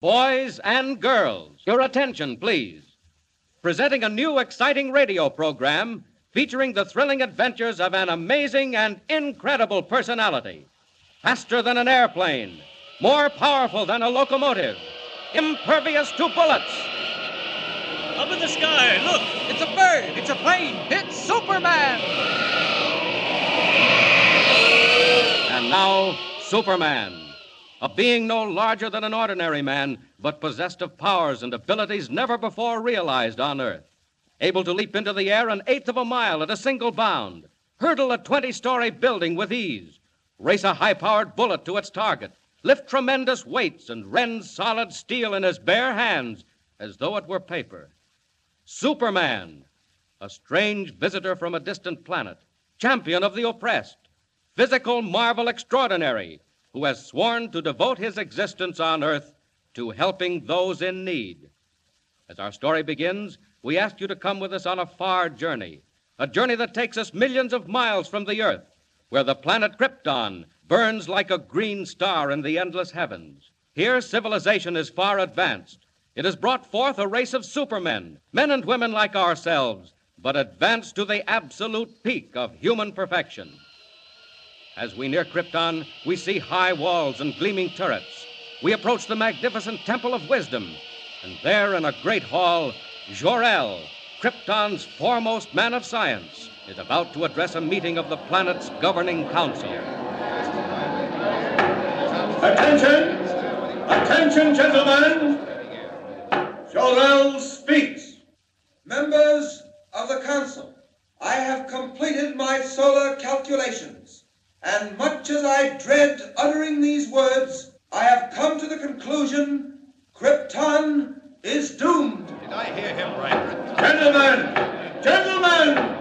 Boys and girls, your attention, please. Presenting a new exciting radio program featuring the thrilling adventures of an amazing and incredible personality. Faster than an airplane, more powerful than a locomotive, impervious to bullets. Up in the sky, look! It's a bird! It's a plane! It's Superman! And now, Superman. A being no larger than an ordinary man, but possessed of powers and abilities never before realized on Earth. Able to leap into the air an eighth of a mile at a single bound, hurdle a 20 story building with ease, race a high powered bullet to its target, lift tremendous weights, and rend solid steel in his bare hands as though it were paper. Superman, a strange visitor from a distant planet, champion of the oppressed, physical marvel extraordinary, who has sworn to devote his existence on Earth to helping those in need. As our story begins, we ask you to come with us on a far journey, a journey that takes us millions of miles from the Earth, where the planet Krypton burns like a green star in the endless heavens. Here, civilization is far advanced. It has brought forth a race of supermen, men and women like ourselves, but advanced to the absolute peak of human perfection. As we near Krypton, we see high walls and gleaming turrets. We approach the magnificent Temple of Wisdom, and there in a great hall, Jor-El, Krypton's foremost man of science, is about to address a meeting of the planet's governing council. Attention! Attention, gentlemen! Jor-El speaks. Members of the Council, I have completed my solar calculations, and much as I dread uttering these words, I have come to the conclusion Krypton is doomed. Did I hear him right? Gentlemen! Gentlemen!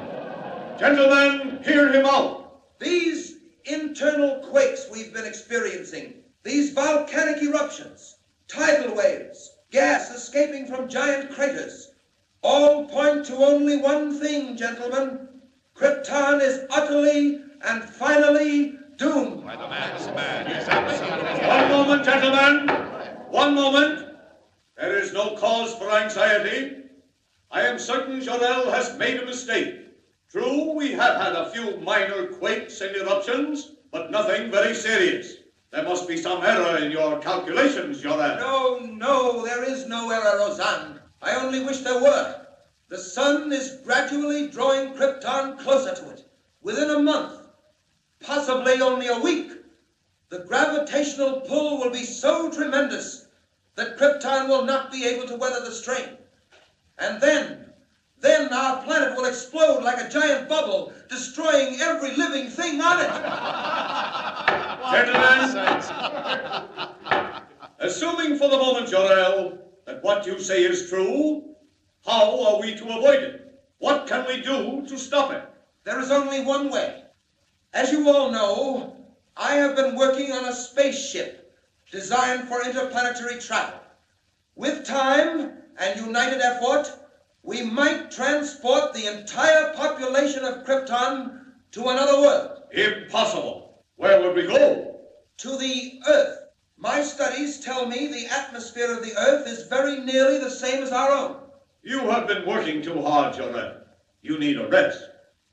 Gentlemen, hear him out. These internal quakes we've been experiencing, these volcanic eruptions, tidal waves, gas escaping from giant craters, all point to only one thing, gentlemen. Krypton is utterly and finally doomed. Why, the man's absolutely One moment, gentlemen. One moment. There is no cause for anxiety. I am certain Jor-El has made a mistake. True, we have had a few minor quakes and eruptions, but nothing very serious. There must be some error in your calculations, Jor-El. No, no, there is no error, Roseanne. I only wish there were. The sun is gradually drawing Krypton closer to it. Within a month, possibly only a week, the gravitational pull will be so tremendous that Krypton will not be able to weather the strain. And then, then our planet will explode like a giant bubble, destroying every living thing on it. Gentlemen, assuming for the moment, Jor-El, that what you say is true, how are we to avoid it? What can we do to stop it? There is only one way. As you all know, I have been working on a spaceship designed for interplanetary travel. With time and united effort, we might transport the entire population of Krypton to another world, Impossible. Where would we go? to the Earth. My studies tell me the atmosphere of the Earth is very nearly the same as our own. You have been working too hard, Jor-El. You need a rest.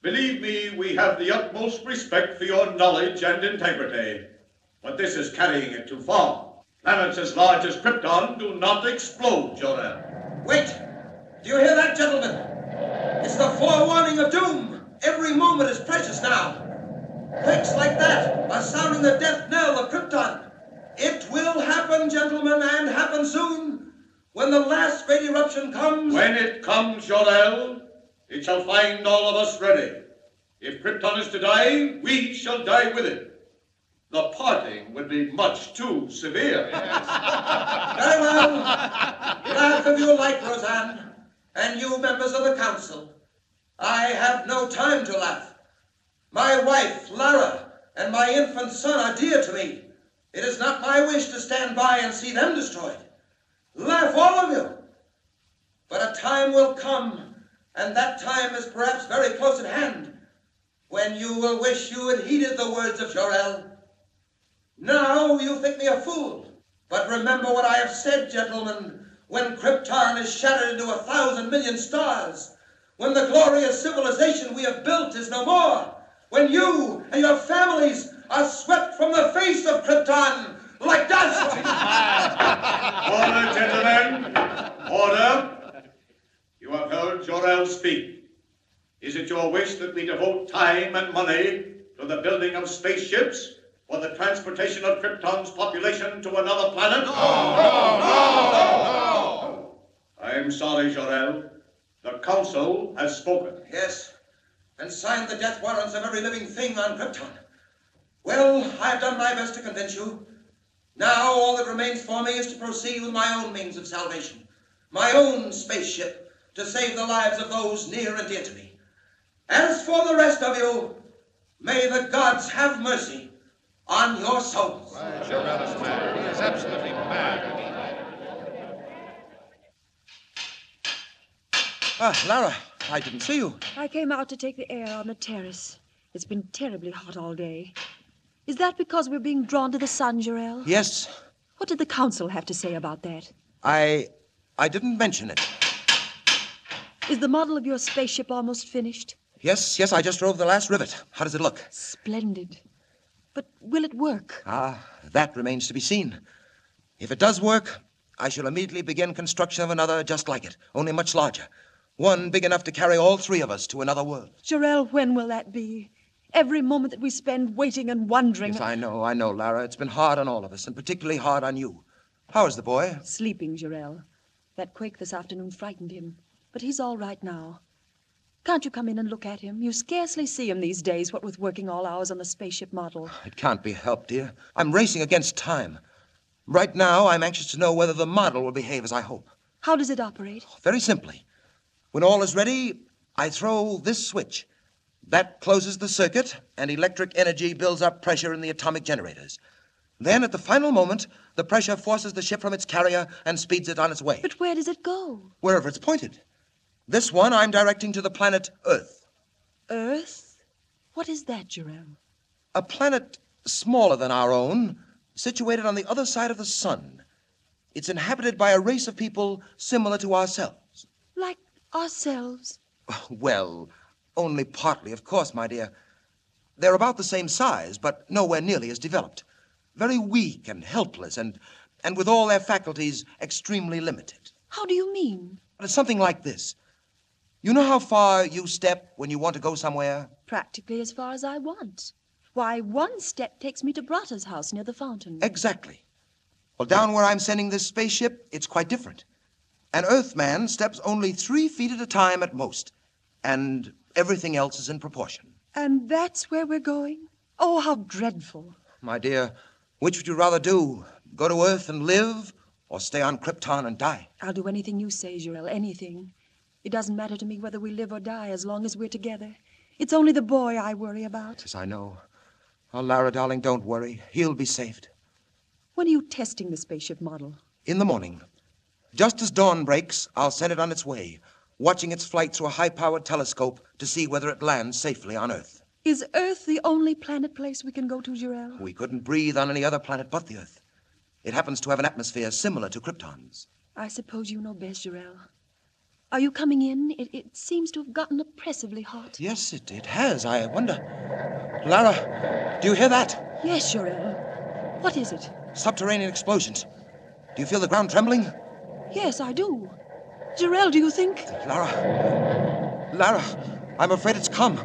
Believe me, we have the utmost respect for your knowledge and integrity. But this is carrying it too far. Planets as large as Krypton do not explode, Jor-El. Wait! Do you hear that, gentlemen? It's the forewarning of doom. Every moment is precious now. Quakes like that are sounding the death knell of Krypton. It will happen, gentlemen, and happen soon. When the last great eruption comes. When it comes, Jor-El, it shall find all of us ready. If Krypton is to die, we shall die with it. The parting would be much too severe. Yes. Very well. Laugh if you like, Roseanne, and you members of the council. I have no time to laugh. My wife, Lara, and my infant son are dear to me. It is not my wish to stand by and see them destroyed. Laugh, all of you. But a time will come, and that time is perhaps very close at hand, when you will wish you had heeded the words of Jor-El. Now you think me a fool. But remember what I have said, gentlemen. When Krypton is shattered into a thousand million stars, when the glorious civilization we have built is no more, when you and your families are swept from the face of Krypton like dust. Order, gentlemen. Order. You have heard Jor-El speak. Is it your wish that we devote time and money to the building of spaceships for the transportation of Krypton's population to another planet? No, no, no, no, I'm sorry, Jor-El. The Council has spoken. yes, and signed the death warrants of every living thing on Krypton. Well, I have done my best to convince you. Now all that remains for me is to proceed with my own means of salvation, my own spaceship to save the lives of those near and dear to me. As for the rest of you, may the gods have mercy on your souls. Jor-El is mad. He is absolutely mad. Ah, Lara, I didn't see you. I came out to take the air on the terrace. It's been terribly hot all day. Is that because we're being drawn to the sun, Jor-El? Yes, What did the council have to say about that? I. I didn't mention it. Is the model of your spaceship almost finished? Yes, yes, I just drove the last rivet. How does it look? Splendid. But will it work? Ah, that remains to be seen. If it does work, I shall immediately begin construction of another just like it, only much larger. One big enough to carry all three of us to another world. Jor-El, when will that be? Every moment that we spend waiting and wondering. Yes, I know, I know, Lara. It's been hard on all of us, and particularly hard on you. How is the boy? Sleeping, Jor-El. That quake this afternoon frightened him. But he's all right now. Can't you come in and look at him? You scarcely see him these days, what with working all hours on the spaceship model. It can't be helped, dear. I'm racing against time. Right now, I'm anxious to know whether the model will behave as I hope. How does it operate? Oh, very simply. When all is ready, I throw this switch. That closes the circuit, and electric energy builds up pressure in the atomic generators. Then, at the final moment, the pressure forces the ship from its carrier and speeds it on its way, But where does it go? wherever it's pointed. This one I'm directing to the planet Earth, Earth? What is that, Jor-El? a planet smaller than our own, situated on the other side of the sun. It's inhabited by a race of people similar to ourselves. Like ourselves? Well, only partly, of course, my dear. They're about the same size, but nowhere nearly as developed. Very weak and helpless, and, and with all their faculties extremely limited. How do you mean? Something like this. You know how far you step when you want to go somewhere? Practically as far as I want. Why, one step takes me to Bratta's house near the fountain. Exactly. Well, down where I'm sending this spaceship, it's quite different. An Earthman steps only three feet at a time at most, and everything else is in proportion. And that's where we're going? Oh, how dreadful. My dear, which would you rather do? Go to Earth and live, or stay on Krypton and die? I'll do anything you say, Jor-El, anything. It doesn't matter to me whether we live or die as long as we're together. It's only the boy I worry about. Yes, I know. Oh, Lara, darling, don't worry. He'll be saved. When are you testing the spaceship model? In the morning. Just as dawn breaks, I'll send it on its way, watching its flight through a high powered telescope to see whether it lands safely on Earth. Is Earth the only planet place we can go to, Jor-El? We couldn't breathe on any other planet but the Earth. It happens to have an atmosphere similar to Krypton's. I suppose you know best, Jor-El. Are you coming in? It, it seems to have gotten oppressively hot. Yes, it, it has. I wonder. Lara, do you hear that? Yes, Jor-El. What is it? Subterranean explosions. Do you feel the ground trembling? Yes, I do. Jor-El, do you think? Lara. Lara, I'm afraid it's come.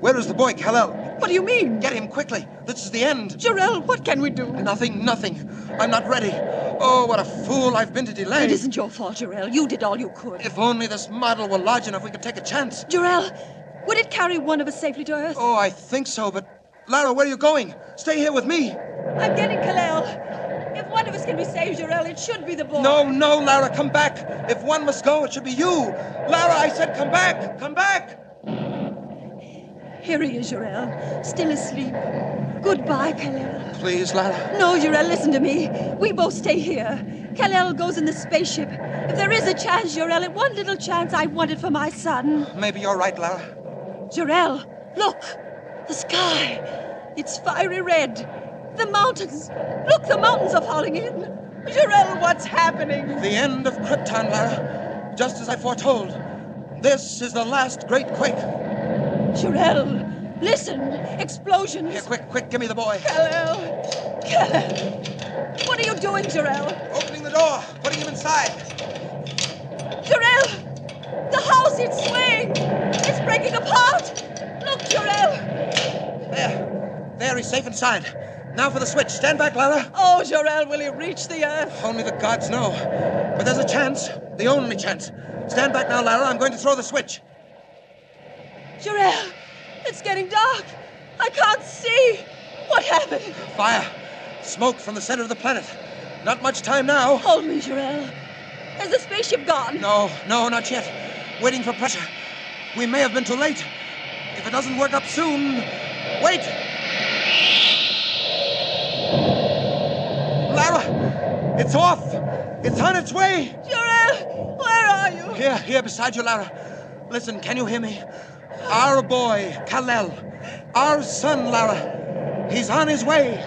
Where is the boy, Kal-El? What do you mean? Get him quickly. This is the end. Jor-El, what can we do? Nothing, nothing. I'm not ready. Oh, what a fool I've been to delay. It isn't your fault, Jor-El. You did all you could. If only this model were large enough, we could take a chance. Jor-El, would it carry one of us safely to Earth? Oh, I think so, but Lara, where are you going? Stay here with me. I'm getting Kal-El. If one of us can be saved, Jor-El, it should be the boy. No, no, Lara, come back. If one must go, it should be you. Lara, I said come back. Come back. Here he is, Jor-El, still asleep. Goodbye, Kal-El. Please, Lara. No, Jor-El, listen to me. We both stay here. Kal-El goes in the spaceship. If there is a chance, Jor-El, one little chance I want it for my son. Maybe you're right, Lara. Jor-El, look! The sky! It's fiery red. The mountains! Look, the mountains are falling in. Jor-El, what's happening? The end of Krypton, Lara. Just as I foretold. This is the last great quake. Jor-El, listen! Explosions! Here, quick, quick, give me the boy. Kal-El! Kal-El! What are you doing, Jor-El? Opening the door, putting him inside. Jor-El! The house, it's swaying! It's breaking apart! Look, Jor-El! There. There, he's safe inside. Now for the switch. Stand back, Lara. Oh, Jor-El, will he reach the earth? Only the gods know. But there's a chance. The only chance. Stand back now, Lara. I'm going to throw the switch. Jor-El, it's getting dark. I can't see. What happened? Fire. Smoke from the center of the planet. Not much time now. Hold me, Jor-El. Has the spaceship gone? No, no, not yet. Waiting for pressure. We may have been too late. If it doesn't work up soon. Wait! Lara! It's off! It's on its way! Jor-El, where are you? Here, here beside you, Lara. Listen, can you hear me? Our boy, Kal-El. Our son, Lara. He's on his way.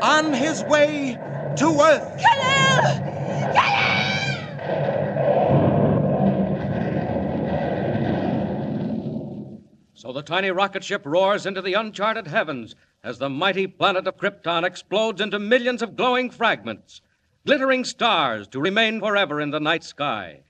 On his way to Earth. Kal-El! So the tiny rocket ship roars into the uncharted heavens as the mighty planet of Krypton explodes into millions of glowing fragments, glittering stars to remain forever in the night sky.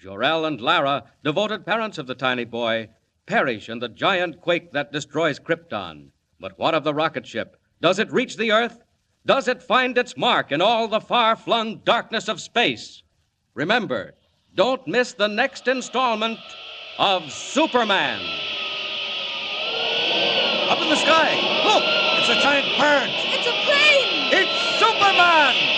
Jor-El and Lara, devoted parents of the tiny boy, perish in the giant quake that destroys Krypton. But what of the rocket ship? Does it reach the Earth? Does it find its mark in all the far flung darkness of space? Remember, don't miss the next installment of Superman. Up in the sky, look! It's a giant bird! It's a plane! It's Superman!